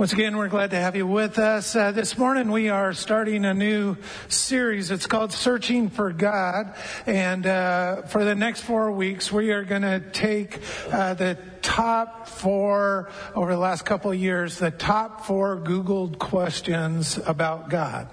Once again, we're glad to have you with us. Uh, this morning we are starting a new series. It's called Searching for God. And uh, for the next four weeks, we are going to take uh, the top four, over the last couple of years, the top four Googled questions about God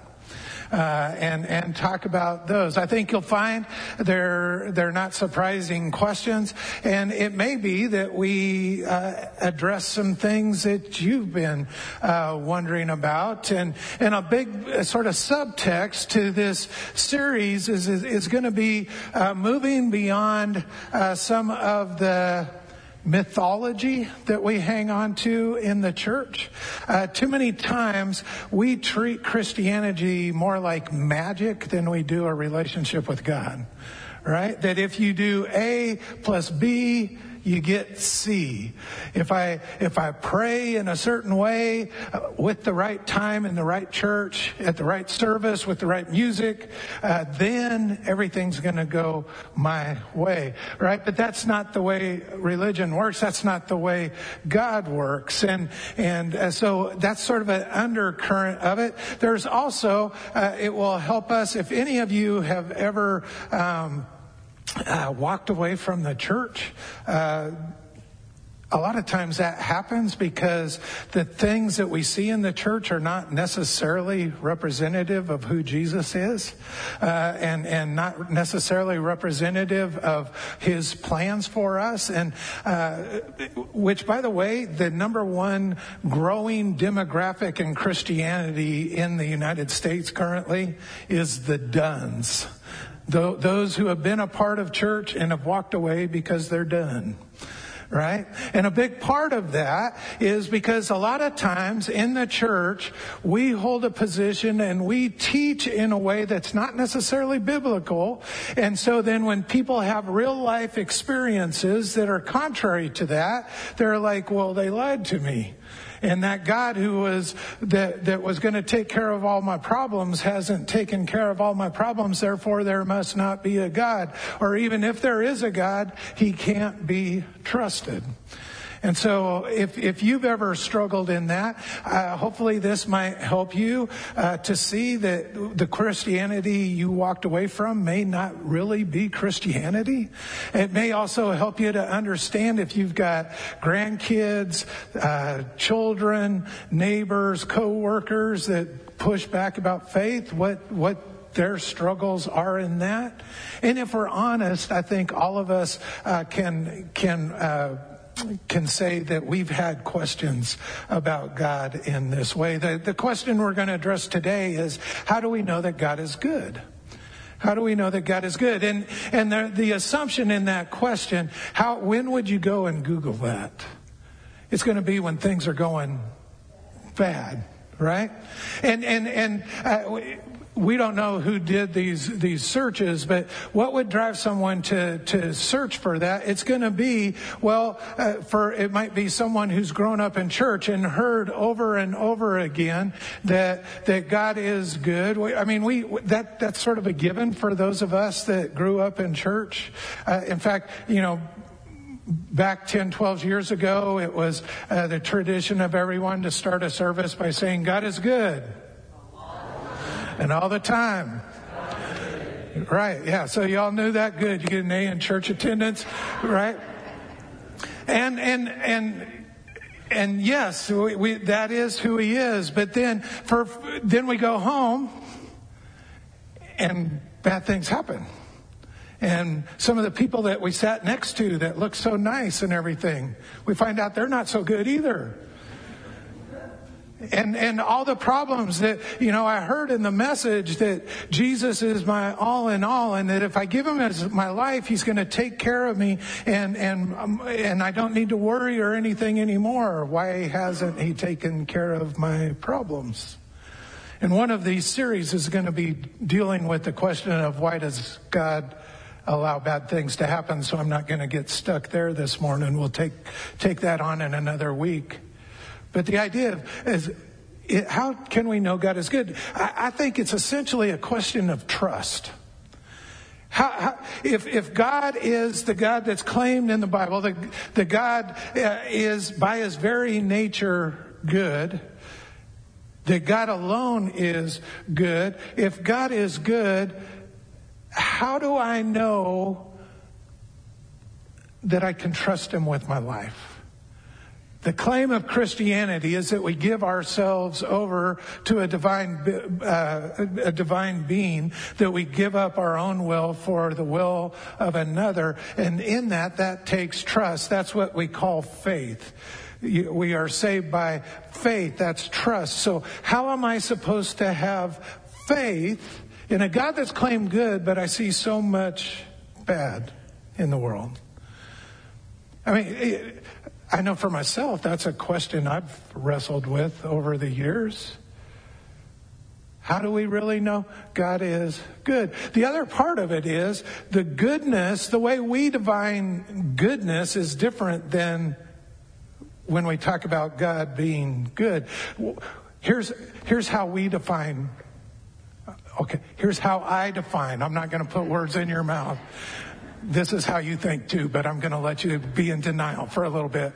uh, and and talk about those. I think you'll find they're they're not surprising questions, and it may be that we uh, address some things that you've been uh, wondering about, and and a big uh, sort of subtext to this series is is, is going to be uh, moving beyond uh, some of the mythology that we hang on to in the church. Uh, too many times we treat Christianity more like magic than we do a relationship with God. Right? That if you do A plus B you get C. If I, if I pray in a certain way uh, with the right time in the right church, at the right service, with the right music, uh, then everything's going to go my way, right? But that's not the way religion works. That's not the way God works. And, and uh, so that's sort of an undercurrent of it. There's also, uh, it will help us if any of you have ever, um, uh, walked away from the church. Uh, a lot of times that happens because the things that we see in the church are not necessarily representative of who Jesus is, uh, and and not necessarily representative of His plans for us. And uh, which, by the way, the number one growing demographic in Christianity in the United States currently is the Dones those who have been a part of church and have walked away because they're done. Right? And a big part of that is because a lot of times in the church, we hold a position and we teach in a way that's not necessarily biblical. And so then when people have real life experiences that are contrary to that, they're like, well, they lied to me. And that God who was, that, that was going to take care of all my problems hasn't taken care of all my problems. Therefore, there must not be a God. Or even if there is a God, he can't be trusted. And so if, if you've ever struggled in that, uh, hopefully this might help you uh, to see that the Christianity you walked away from may not really be Christianity. It may also help you to understand if you've got grandkids, uh, children, neighbors, co-workers that push back about faith, what, what their struggles are in that. And if we're honest, I think all of us uh, can can uh, can say that we've had questions about God in this way. The, the question we're going to address today is how do we know that God is good? How do we know that God is good? And, and the, the assumption in that question, how, when would you go and Google that? It's going to be when things are going bad, right? And, and, and, uh, we don't know who did these these searches, but what would drive someone to to search for that? It's going to be well, uh, for it might be someone who's grown up in church and heard over and over again that that God is good. I mean, we that that's sort of a given for those of us that grew up in church. Uh, in fact, you know, back 10, 12 years ago, it was uh, the tradition of everyone to start a service by saying, God is good and all the time. Right, yeah. So y'all knew that good. You get an A in church attendance, right? And and and and yes, we, we, that is who he is. But then for then we go home, and bad things happen. And some of the people that we sat next to that looked so nice and everything, we find out they're not so good either and and all the problems that you know I heard in the message that Jesus is my all in all and that if I give him as my life he's going to take care of me and and um, and I don't need to worry or anything anymore. Why hasn't he taken care of my problems? And one of these series is going to be dealing with the question of why does God allow bad things to happen. So I'm not going to get stuck there this morning. We'll take take that on in another week but the idea is, it, how can we know God is good? I, I, think it's essentially a question of trust. How, how, if, if God is the God that's claimed in the Bible, the, the God uh, is by his very nature good, that God alone is good. If God is good, how do I know that I can trust Him with my life? The claim of Christianity is that we give ourselves over to a divine, uh, a divine being, that we give up our own will for the will of another. And in that, that takes trust. That's what we call faith. We are saved by faith. That's trust. So how am I supposed to have faith in a God that's claimed good, but I see so much bad in the world? I mean, I know for myself, that's a question I've wrestled with over the years. How do we really know God is good? The other part of it is the goodness, the way we define goodness is different than when we talk about God being good. Here's, here's how we define, okay, here's how I define. I'm not going to put words in your mouth this is how you think too, but I'm going to let you be in denial for a little bit.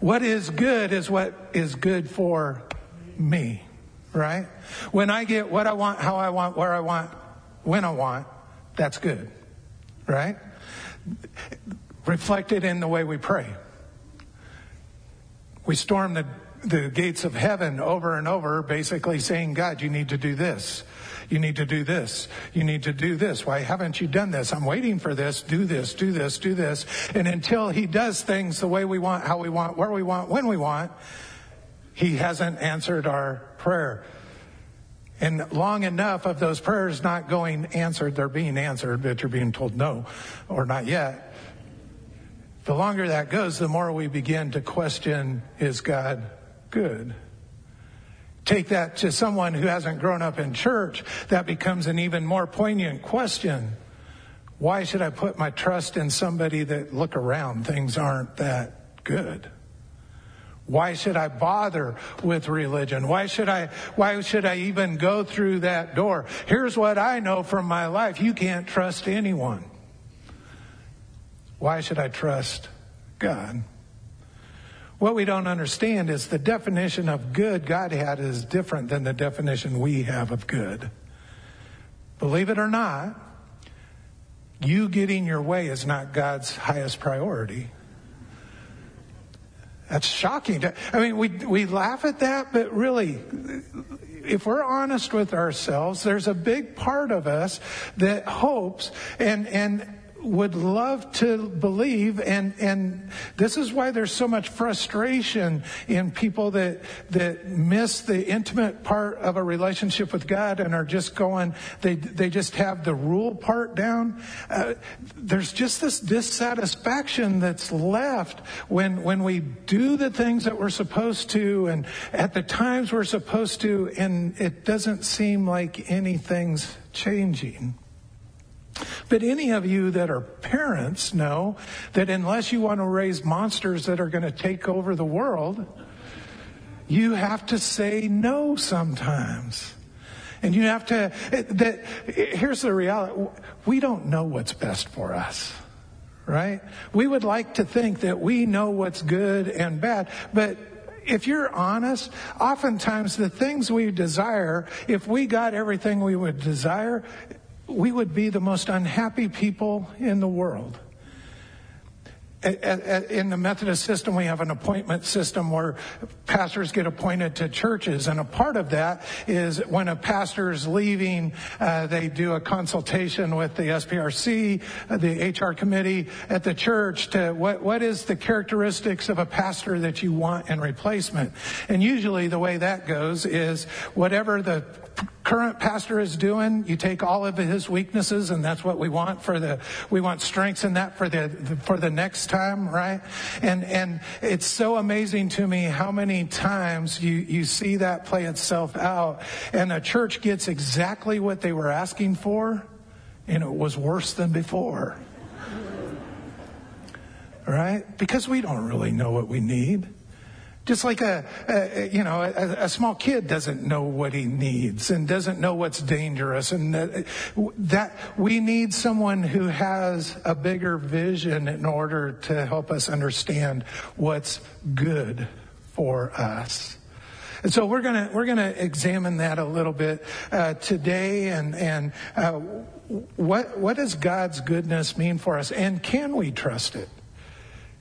What is good is what is good for me, right? When I get what I want, how I want, where I want, when I want, that's good, right? Reflected in the way we pray. We storm the, the gates of heaven over and over, basically saying, God, you need to do this. You need to do this. You need to do this. Why haven't you done this? I'm waiting for this. Do this, do this, do this. And until he does things the way we want, how we want, where we want, when we want, he hasn't answered our prayer. And long enough of those prayers not going answered, they're being answered, but you're being told no or not yet. The longer that goes, the more we begin to question, is God good? Take that to someone who hasn't grown up in church, that becomes an even more poignant question. Why should I put my trust in somebody that look around things aren't that good? Why should I bother with religion? Why should I, why should I even go through that door? Here's what I know from my life. You can't trust anyone. Why should I trust God? What we don't understand is the definition of good God had is different than the definition we have of good. Believe it or not, you getting your way is not God's highest priority. That's shocking. I mean, we, we laugh at that, but really, if we're honest with ourselves, there's a big part of us that hopes and, and would love to believe and and this is why there's so much frustration in people that that miss the intimate part of a relationship with God and are just going they they just have the rule part down. Uh, there's just this dissatisfaction that's left when when we do the things that we're supposed to and at the times we're supposed to and it doesn't seem like anything's changing but any of you that are parents know that unless you want to raise monsters that are going to take over the world, you have to say no sometimes. And you have to, that, here's the reality. We don't know what's best for us, right? We would like to think that we know what's good and bad, but if you're honest, oftentimes the things we desire, if we got everything we would desire, we would be the most unhappy people in the world. In the Methodist system, we have an appointment system where pastors get appointed to churches, and a part of that is when a pastor is leaving, uh, they do a consultation with the SPRC, uh, the HR committee at the church to what what is the characteristics of a pastor that you want in replacement. And usually, the way that goes is whatever the current pastor is doing. You take all of his weaknesses, and that's what we want for the. We want strengths in that for the for the next time, right? And and it's so amazing to me how many times you you see that play itself out, and a church gets exactly what they were asking for, and it was worse than before. Right? Because we don't really know what we need. Just like a, a you know, a, a, small kid doesn't know what he needs and doesn't know what's dangerous, and that, that we need someone who has a bigger vision in order to help us understand what's good for us. And so we're gonna we're gonna examine that a little bit uh, today, and and uh, what what does God's goodness mean for us, and can we trust it?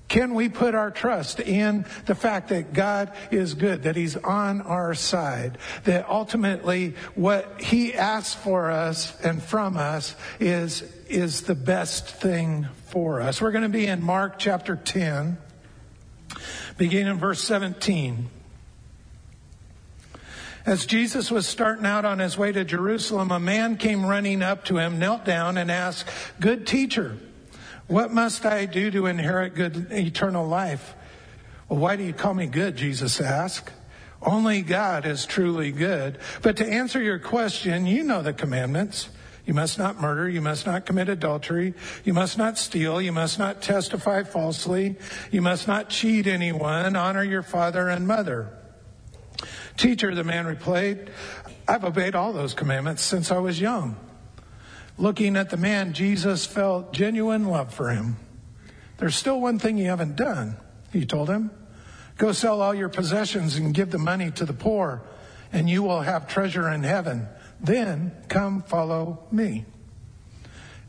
Can we put our trust in the fact that God is good, that He's on our side, that ultimately what He asks for us and from us is, is the best thing for us? We're going to be in Mark chapter 10, beginning in verse 17. As Jesus was starting out on his way to Jerusalem, a man came running up to him, knelt down, and asked, Good teacher, what must I do to inherit good eternal life? Well, why do you call me good? Jesus asked. Only God is truly good. But to answer your question, you know the commandments. You must not murder. You must not commit adultery. You must not steal. You must not testify falsely. You must not cheat anyone. Honor your father and mother. Teacher, the man replied, I've obeyed all those commandments since I was young. Looking at the man, Jesus felt genuine love for him. There's still one thing you haven't done, he told him. Go sell all your possessions and give the money to the poor, and you will have treasure in heaven. Then come follow me.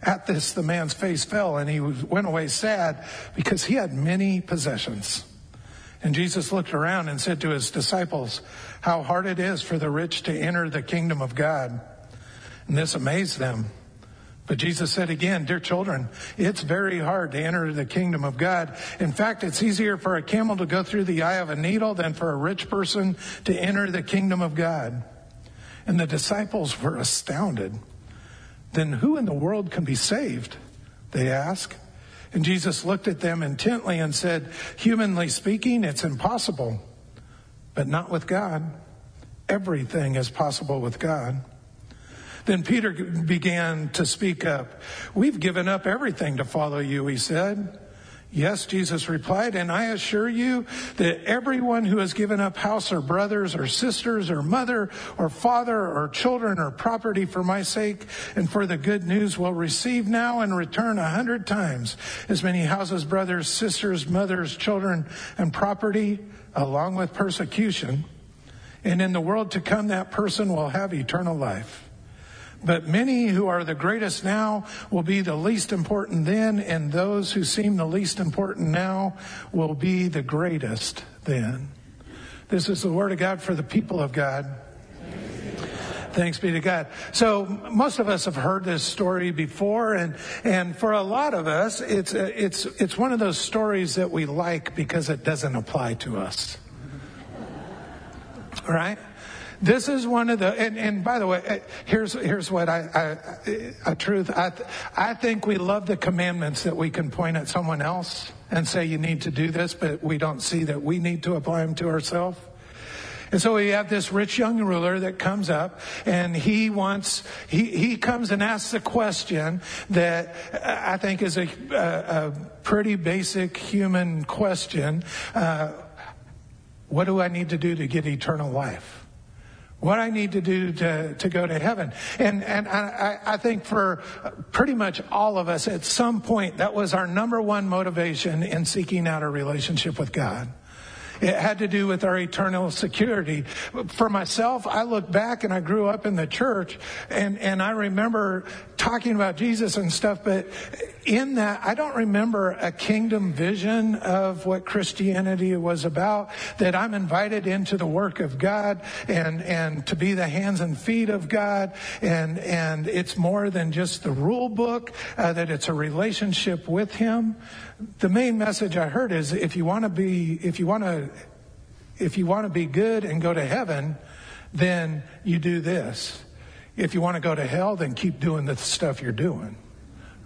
At this, the man's face fell, and he went away sad because he had many possessions. And Jesus looked around and said to his disciples, How hard it is for the rich to enter the kingdom of God. And this amazed them. But Jesus said again, dear children, it's very hard to enter the kingdom of God. In fact, it's easier for a camel to go through the eye of a needle than for a rich person to enter the kingdom of God. And the disciples were astounded. Then who in the world can be saved? They asked. And Jesus looked at them intently and said, Humanly speaking, it's impossible, but not with God. Everything is possible with God. Then Peter began to speak up. We've given up everything to follow you, he said. Yes, Jesus replied, and I assure you that everyone who has given up house or brothers or sisters or mother or father or children or property for my sake and for the good news will receive now in return a hundred times as many houses, brothers, sisters, mothers, children, and property along with persecution. And in the world to come, that person will have eternal life. But many who are the greatest now will be the least important then, and those who seem the least important now will be the greatest then. This is the word of God for the people of God. Thanks be to God. So most of us have heard this story before, and and for a lot of us, it's it's it's one of those stories that we like because it doesn't apply to us. Right? This is one of the, and, and by the way, uh, here's, here's what I, I, a truth. I, I think we love the commandments that we can point at someone else and say you need to do this, but we don't see that we need to apply them to ourselves. And so we have this rich young ruler that comes up and he wants, he, he comes and asks a question that I think is a, a, a pretty basic human question. Uh, what do I need to do to get eternal life? What I need to do to, to go to heaven. And, and I, I think for pretty much all of us at some point, that was our number one motivation in seeking out a relationship with God. It had to do with our eternal security. For myself, I look back and I grew up in the church and, and I remember talking about Jesus and stuff, but in that, I don't remember a kingdom vision of what Christianity was about, that I'm invited into the work of God and, and to be the hands and feet of God. And, and it's more than just the rule book, uh, that it's a relationship with Him. The main message I heard is if you want to be, if you want to, if you want to be good and go to heaven, then you do this. If you want to go to hell, then keep doing the stuff you're doing.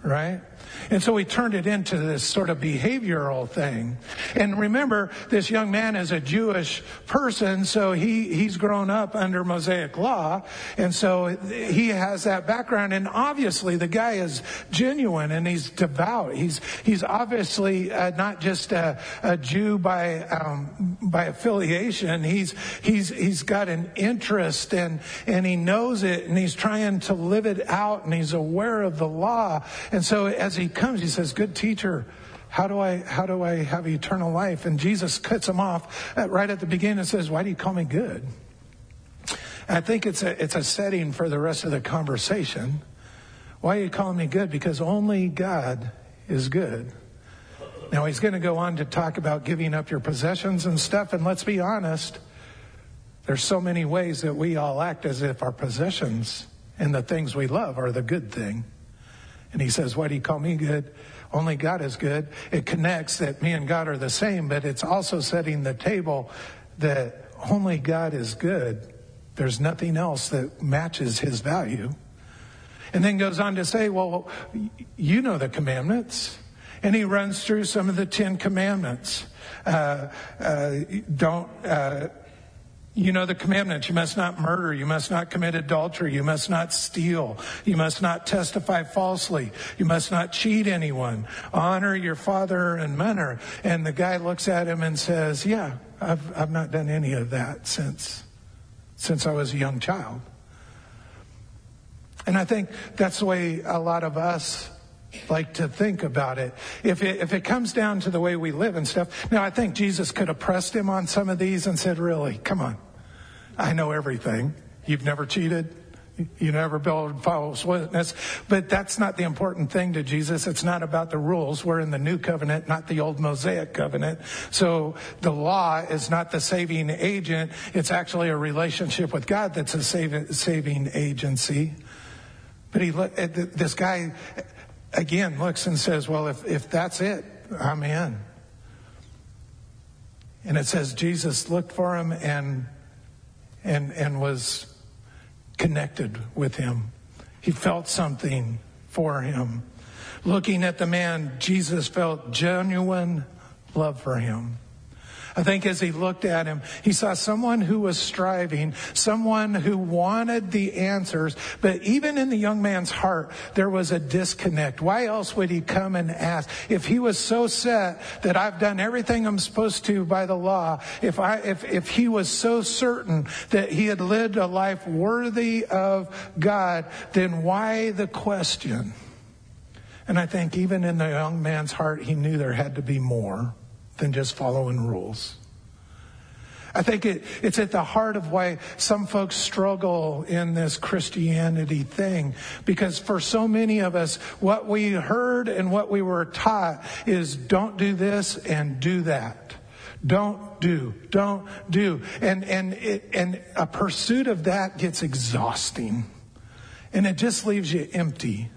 Right? And so he turned it into this sort of behavioral thing. And remember, this young man is a Jewish person, so he, he's grown up under Mosaic law. And so he has that background. And obviously the guy is genuine and he's devout. He's, he's obviously uh, not just a, a Jew by, um, by affiliation. He's, he's, he's got an interest and, and he knows it and he's trying to live it out and he's aware of the law. And so as he comes, he says, Good teacher, how do I, how do I have eternal life? And Jesus cuts him off right at the beginning and says, why do you call me good? I think it's a, it's a setting for the rest of the conversation. Why are you calling me good? Because only God is good. Now he's going to go on to talk about giving up your possessions and stuff. And let's be honest, there's so many ways that we all act as if our possessions and the things we love are the good thing. And he says, why do you call me good? Only God is good. It connects that me and God are the same, but it's also setting the table that only God is good. There's nothing else that matches his value. And then goes on to say, well, you know the commandments. And he runs through some of the Ten Commandments. Uh, uh, don't, uh, you know the commandments. You must not murder. You must not commit adultery. You must not steal. You must not testify falsely. You must not cheat anyone. Honor your father and mother. And the guy looks at him and says, yeah, I've, I've not done any of that since, since I was a young child. And I think that's the way a lot of us like to think about it. If it, if it comes down to the way we live and stuff. Now, I think Jesus could have pressed him on some of these and said, really, come on. I know everything. You've never cheated. You never build false witness. But that's not the important thing to Jesus. It's not about the rules. We're in the new covenant, not the old Mosaic covenant. So the law is not the saving agent. It's actually a relationship with God that's a saving agency. But he, uh, this guy, again looks and says, Well, if, if that's it, I'm in. And it says Jesus looked for him and and and was connected with him. He felt something for him. Looking at the man, Jesus felt genuine love for him. I think as he looked at him, he saw someone who was striving, someone who wanted the answers, but even in the young man's heart, there was a disconnect. Why else would he come and ask? If he was so set that I've done everything I'm supposed to by the law, if I, if, if he was so certain that he had lived a life worthy of God, then why the question? And I think even in the young man's heart, he knew there had to be more than just following rules. I think it, it's at the heart of why some folks struggle in this Christianity thing. Because for so many of us, what we heard and what we were taught is don't do this and do that. Don't do, don't do. And, and, it, and a pursuit of that gets exhausting. And it just leaves you empty.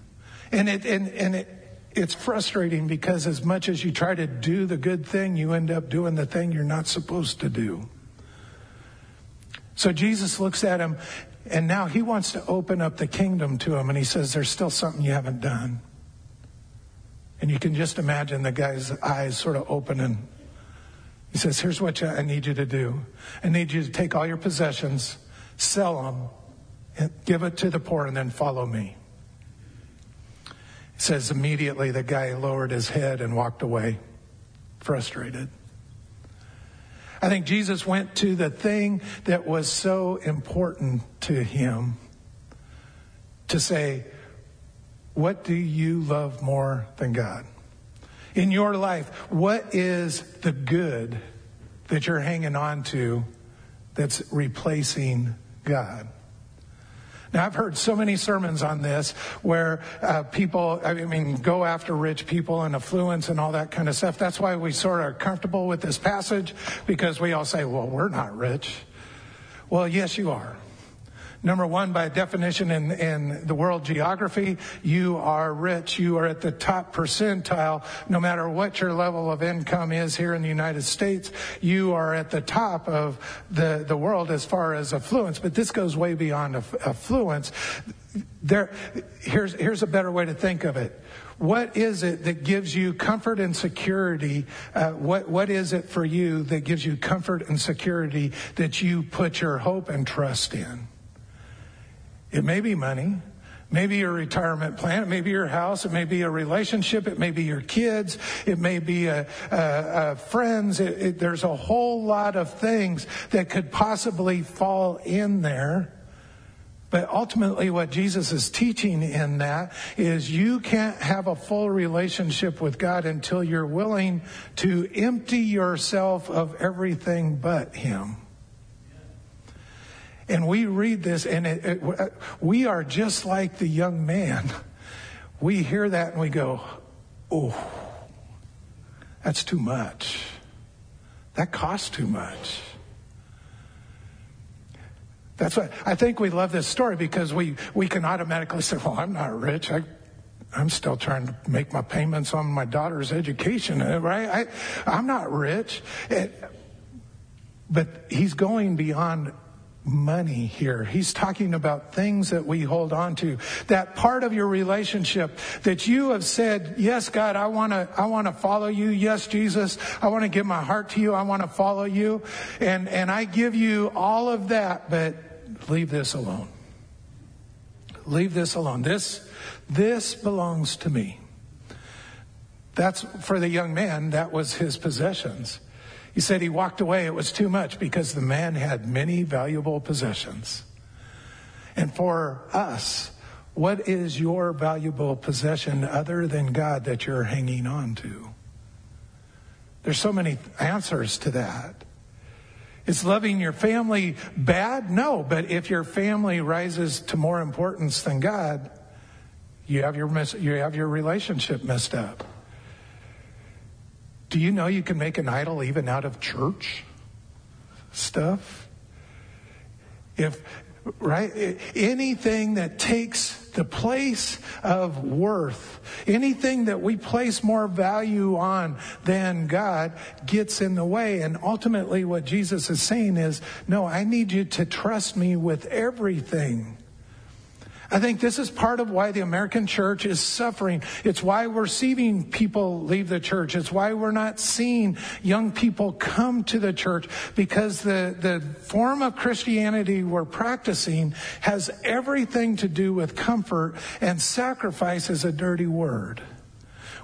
And it, and, and it, it's frustrating because as much as you try to do the good thing, you end up doing the thing you're not supposed to do. So Jesus looks at him and now he wants to open up the kingdom to him and he says, there's still something you haven't done. And you can just imagine the guy's eyes sort of opening. He says, here's what I need you to do. I need you to take all your possessions, sell them, give it to the poor and then follow me. It says immediately the guy lowered his head and walked away, frustrated. I think Jesus went to the thing that was so important to him to say, What do you love more than God? In your life, what is the good that you're hanging on to that's replacing God? Now, I've heard so many sermons on this where uh, people, I mean, go after rich people and affluence and all that kind of stuff. That's why we sort of are comfortable with this passage because we all say, well, we're not rich. Well, yes, you are. Number one, by definition in, in the world geography, you are rich. You are at the top percentile. No matter what your level of income is here in the United States, you are at the top of the, the world as far as affluence. But this goes way beyond affluence. There, here's, here's a better way to think of it. What is it that gives you comfort and security? Uh, what, what is it for you that gives you comfort and security that you put your hope and trust in? It may be money. Maybe your retirement plan. It may be your house. It may be a relationship. It may be your kids. It may be a, a, a friends. It, it, there's a whole lot of things that could possibly fall in there. But ultimately, what Jesus is teaching in that is you can't have a full relationship with God until you're willing to empty yourself of everything but Him. And we read this, and it, it, uh, we are just like the young man. We hear that and we go, oh, that's too much. That costs too much. That's what I think we love this story because we, we can automatically say, well, I'm not rich. I, I'm still trying to make my payments on my daughter's education, uh, right? I, I'm not rich. It, but he's going beyond money here. He's talking about things that we hold on to. That part of your relationship that you have said, yes, God, I want to, I want to follow you. Yes, Jesus, I want to give my heart to you. I want to follow you. And, and I give you all of that, but leave this alone. Leave this alone. This, this belongs to me. That's for the young man, that was his possessions. He said he walked away. It was too much because the man had many valuable possessions. And for us, what is your valuable possession other than God that you're hanging on to? There's so many answers to that. Is loving your family bad? No, but if your family rises to more importance than God, you have your, you have your relationship messed up. Do you know you can make an idol even out of church stuff? If, right? Anything that takes the place of worth, anything that we place more value on than God gets in the way. And ultimately, what Jesus is saying is, no, I need you to trust me with everything. I think this is part of why the American church is suffering. It's why we're seeing people leave the church. It's why we're not seeing young people come to the church because the, the form of Christianity we're practicing has everything to do with comfort and sacrifice is a dirty word.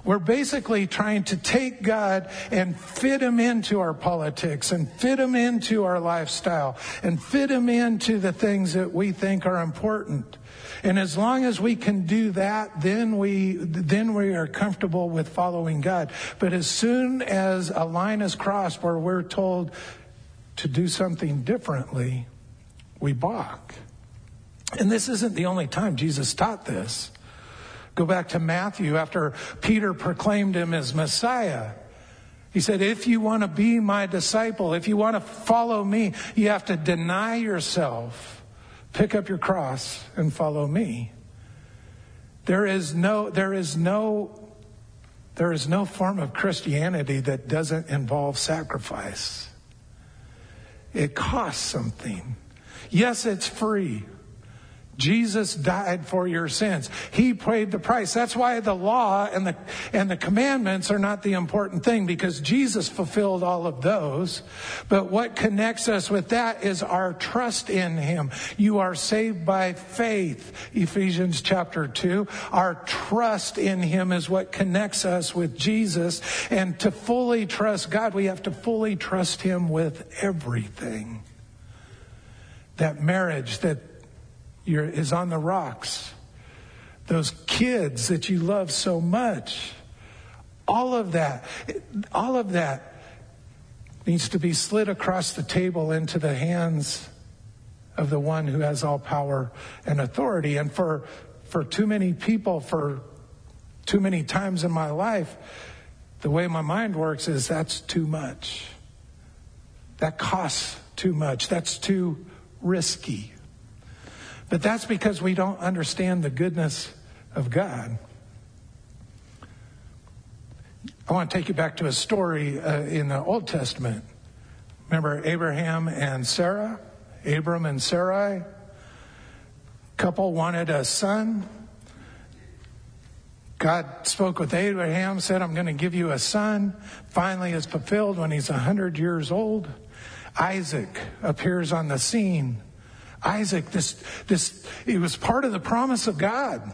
We're basically trying to take God and fit him into our politics and fit him into our lifestyle and fit him into the things that we think are important. And as long as we can do that, then we, then we are comfortable with following God. But as soon as a line is crossed where we're told to do something differently, we balk. And this isn't the only time Jesus taught this. Go back to Matthew after Peter proclaimed him as Messiah. He said, if you want to be my disciple, if you want to follow me, you have to deny yourself Pick up your cross and follow me. There is no, there is no, there is no form of Christianity that doesn't involve sacrifice. It costs something. Yes, it's free. Jesus died for your sins. He paid the price. That's why the law and the, and the commandments are not the important thing because Jesus fulfilled all of those. But what connects us with that is our trust in Him. You are saved by faith, Ephesians chapter 2. Our trust in Him is what connects us with Jesus. And to fully trust God, we have to fully trust Him with everything. That marriage that is on the rocks. Those kids that you love so much. All of that, all of that needs to be slid across the table into the hands of the one who has all power and authority. And for, for too many people, for too many times in my life, the way my mind works is that's too much. That costs too much. That's too risky. But that's because we don't understand the goodness of God. I want to take you back to a story uh, in the Old Testament. Remember Abraham and Sarah? Abram and Sarai? Couple wanted a son. God spoke with Abraham, said, I'm going to give you a son. Finally, is fulfilled when he's 100 years old. Isaac appears on the scene. Isaac, this, this, it was part of the promise of God.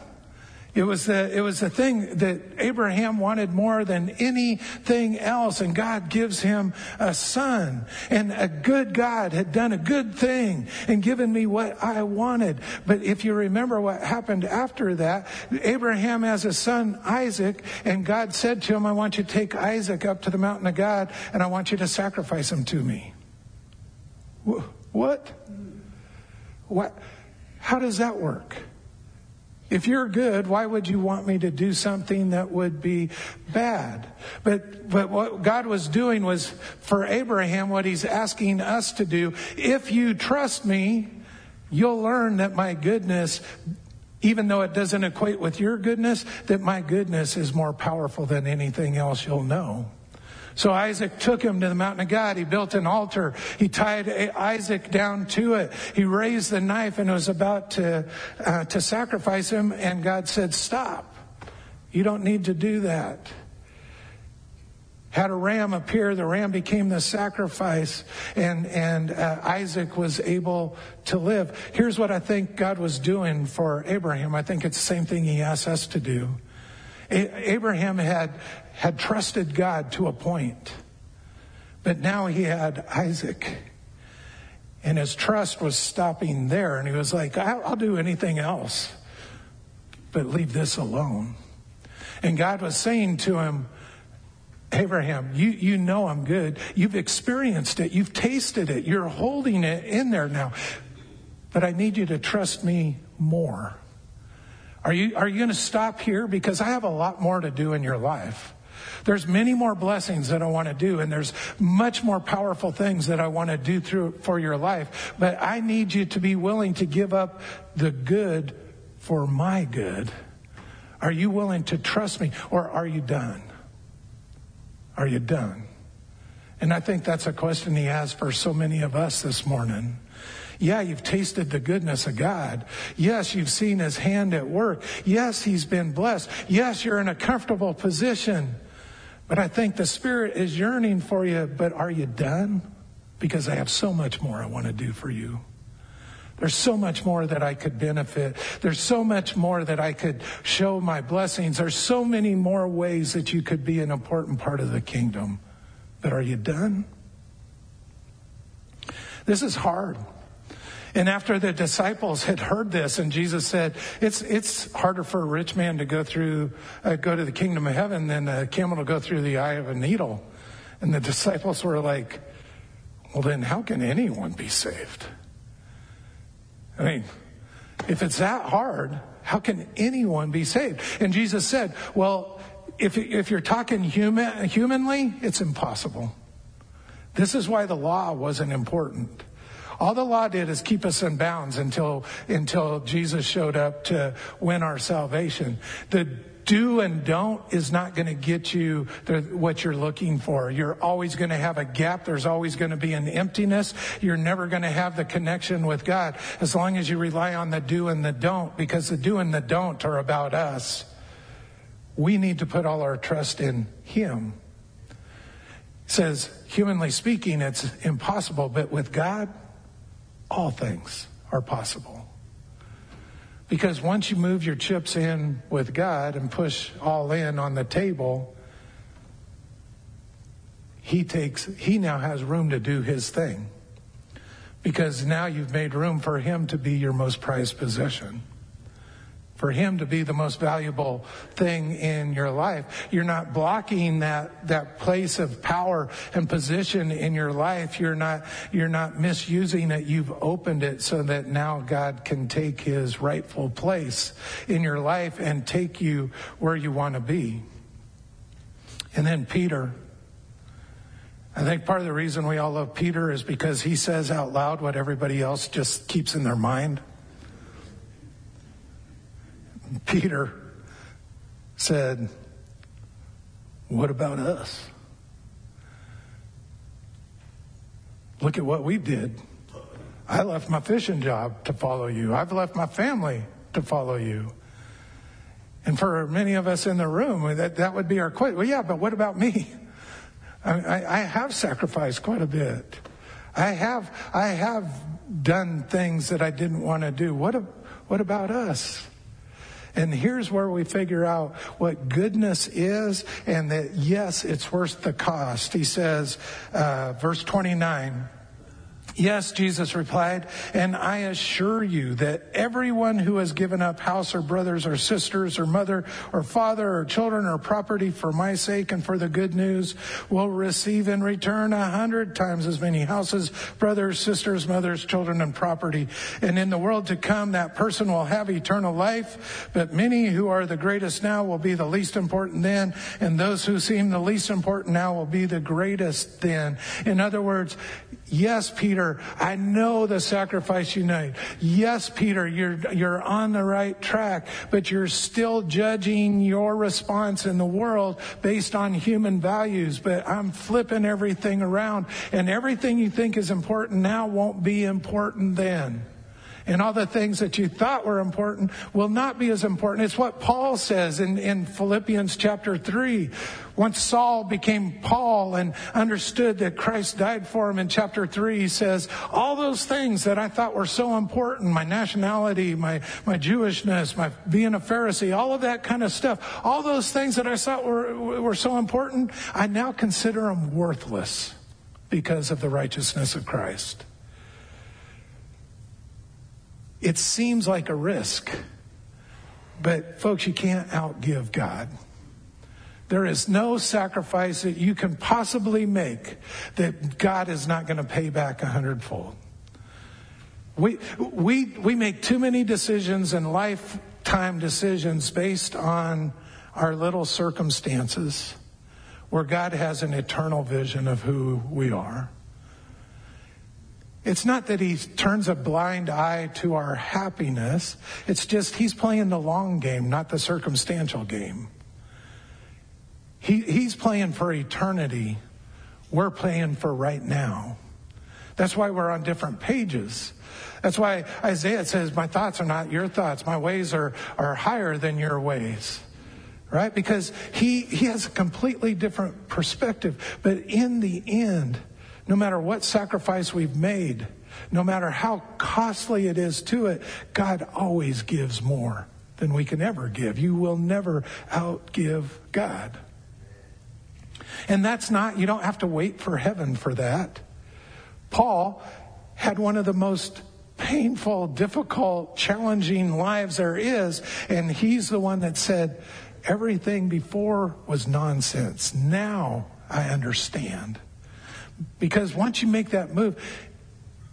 It was the, it was the thing that Abraham wanted more than anything else. And God gives him a son. And a good God had done a good thing and given me what I wanted. But if you remember what happened after that, Abraham has a son, Isaac, and God said to him, I want you to take Isaac up to the mountain of God and I want you to sacrifice him to me. What? What? How does that work? If you're good, why would you want me to do something that would be bad? But, but what God was doing was for Abraham, what he's asking us to do. If you trust me, you'll learn that my goodness, even though it doesn't equate with your goodness, that my goodness is more powerful than anything else you'll know. So Isaac took him to the mountain of God. He built an altar. He tied Isaac down to it. He raised the knife and was about to, uh, to sacrifice him. And God said, stop. You don't need to do that. Had a ram appear, the ram became the sacrifice, and, and uh, Isaac was able to live. Here's what I think God was doing for Abraham. I think it's the same thing he asks us to do. A- Abraham had had trusted God to a point, but now he had Isaac. And his trust was stopping there. And he was like, I'll, I'll do anything else, but leave this alone. And God was saying to him, Abraham, you, you know I'm good. You've experienced it. You've tasted it. You're holding it in there now. But I need you to trust me more. Are you, are you going to stop here? Because I have a lot more to do in your life. There's many more blessings that I want to do, and there's much more powerful things that I want to do through for your life. But I need you to be willing to give up the good for my good. Are you willing to trust me, or are you done? Are you done? And I think that's a question he has for so many of us this morning. Yeah, you've tasted the goodness of God. Yes, you've seen his hand at work. Yes, he's been blessed. Yes, you're in a comfortable position. But I think the Spirit is yearning for you, but are you done? Because I have so much more I want to do for you. There's so much more that I could benefit. There's so much more that I could show my blessings. There's so many more ways that you could be an important part of the kingdom. But are you done? This is hard. And after the disciples had heard this, and Jesus said, "It's it's harder for a rich man to go through uh, go to the kingdom of heaven than a camel to go through the eye of a needle." And the disciples were like, "Well, then how can anyone be saved?" I mean, if it's that hard, how can anyone be saved? And Jesus said, "Well, if if you're talking human humanly, it's impossible." This is why the law wasn't important. All the law did is keep us in bounds until, until Jesus showed up to win our salvation. The do and don't is not going to get you the, what you're looking for. You're always going to have a gap. There's always going to be an emptiness. You're never going to have the connection with God as long as you rely on the do and the don't because the do and the don't are about us. We need to put all our trust in Him. It says, humanly speaking, it's impossible, but with God, all things are possible. Because once you move your chips in with God and push all in on the table, he takes, he now has room to do his thing. Because now you've made room for him to be your most prized possession for him to be the most valuable thing in your life. You're not blocking that, that place of power and position in your life. You're not, you're not misusing it. You've opened it so that now God can take his rightful place in your life and take you where you want to be. And then Peter. I think part of the reason we all love Peter is because he says out loud what everybody else just keeps in their mind. Peter said, What about us? Look at what we did. I left my fishing job to follow you. I've left my family to follow you. And for many of us in the room, that, that would be our question. Well, yeah, but what about me? I, I, I have sacrificed quite a bit. I have, I have done things that I didn't want to do. What, what about us? And here's where we figure out what goodness is and that yes, it's worth the cost. He says, uh, verse 29, Yes, Jesus replied, and I assure you that everyone who has given up house or brothers or sisters or mother or father or children or property for my sake and for the good news will receive in return a hundred times as many houses, brothers, sisters, mothers, children, and property. And in the world to come, that person will have eternal life, but many who are the greatest now will be the least important then, and those who seem the least important now will be the greatest then. In other words, Yes, Peter, I know the sacrifice you made. Yes, Peter, you're, you're on the right track, but you're still judging your response in the world based on human values. But I'm flipping everything around and everything you think is important now won't be important then and all the things that you thought were important will not be as important. It's what Paul says in, in Philippians chapter 3. Once Saul became Paul and understood that Christ died for him in chapter 3, he says, all those things that I thought were so important, my nationality, my, my Jewishness, my being a Pharisee, all of that kind of stuff, all those things that I thought were, were so important, I now consider them worthless because of the righteousness of Christ. It seems like a risk, but folks, you can't outgive God. There is no sacrifice that you can possibly make that God is not going to pay back a hundredfold. We, we, we make too many decisions and lifetime decisions based on our little circumstances where God has an eternal vision of who we are. It's not that he turns a blind eye to our happiness. It's just he's playing the long game, not the circumstantial game. He, he's playing for eternity. We're playing for right now. That's why we're on different pages. That's why Isaiah says, My thoughts are not your thoughts. My ways are, are higher than your ways. Right? Because he, he has a completely different perspective. But in the end, no matter what sacrifice we've made, no matter how costly it is to it, God always gives more than we can ever give. You will never outgive God. And that's not, you don't have to wait for heaven for that. Paul had one of the most painful, difficult, challenging lives there is, and he's the one that said, everything before was nonsense. Now I understand. Because once you make that move,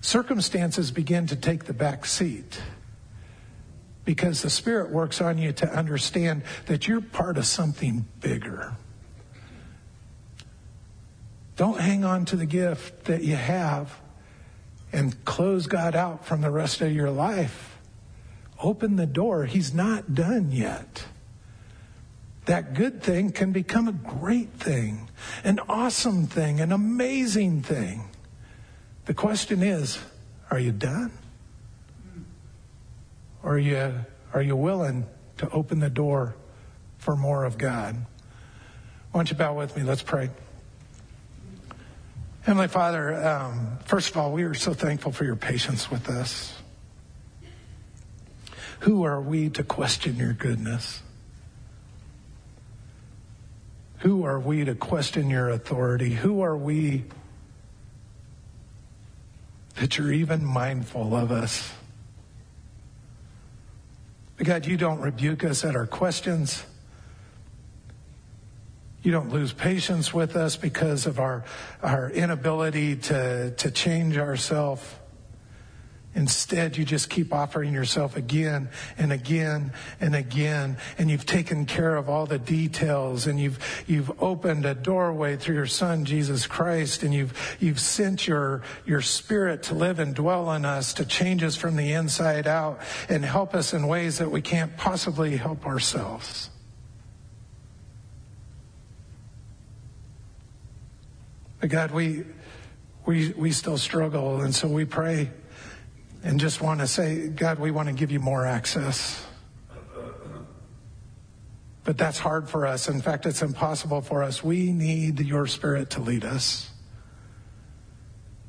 circumstances begin to take the back seat. Because the Spirit works on you to understand that you're part of something bigger. Don't hang on to the gift that you have and close God out from the rest of your life. Open the door. He's not done yet that good thing can become a great thing, an awesome thing, an amazing thing. The question is, are you done? Are you, are you willing to open the door for more of God? Why don't you bow with me? Let's pray. Heavenly Father, um, first of all, we are so thankful for your patience with us. Who are we to question your goodness? Who are we to question your authority? Who are we that you're even mindful of us? God, you don't rebuke us at our questions. You don't lose patience with us because of our, our inability to, to change ourselves. Instead, you just keep offering yourself again and again and again, and you've taken care of all the details, and you've you've opened a doorway through your Son Jesus Christ, and you've you've sent your your Spirit to live and dwell in us, to change us from the inside out, and help us in ways that we can't possibly help ourselves. But God, we we we still struggle, and so we pray and just want to say, God, we want to give you more access. But that's hard for us. In fact, it's impossible for us. We need your spirit to lead us.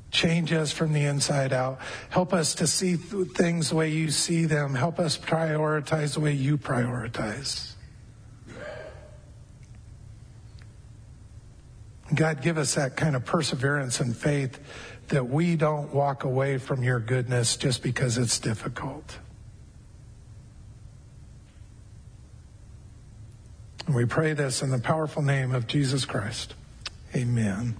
Change us from the inside out. Help us to see things the way you see them. Help us prioritize the way you prioritize. God, give us that kind of perseverance and faith that we don't walk away from your goodness just because it's difficult. And we pray this in the powerful name of Jesus Christ. Amen.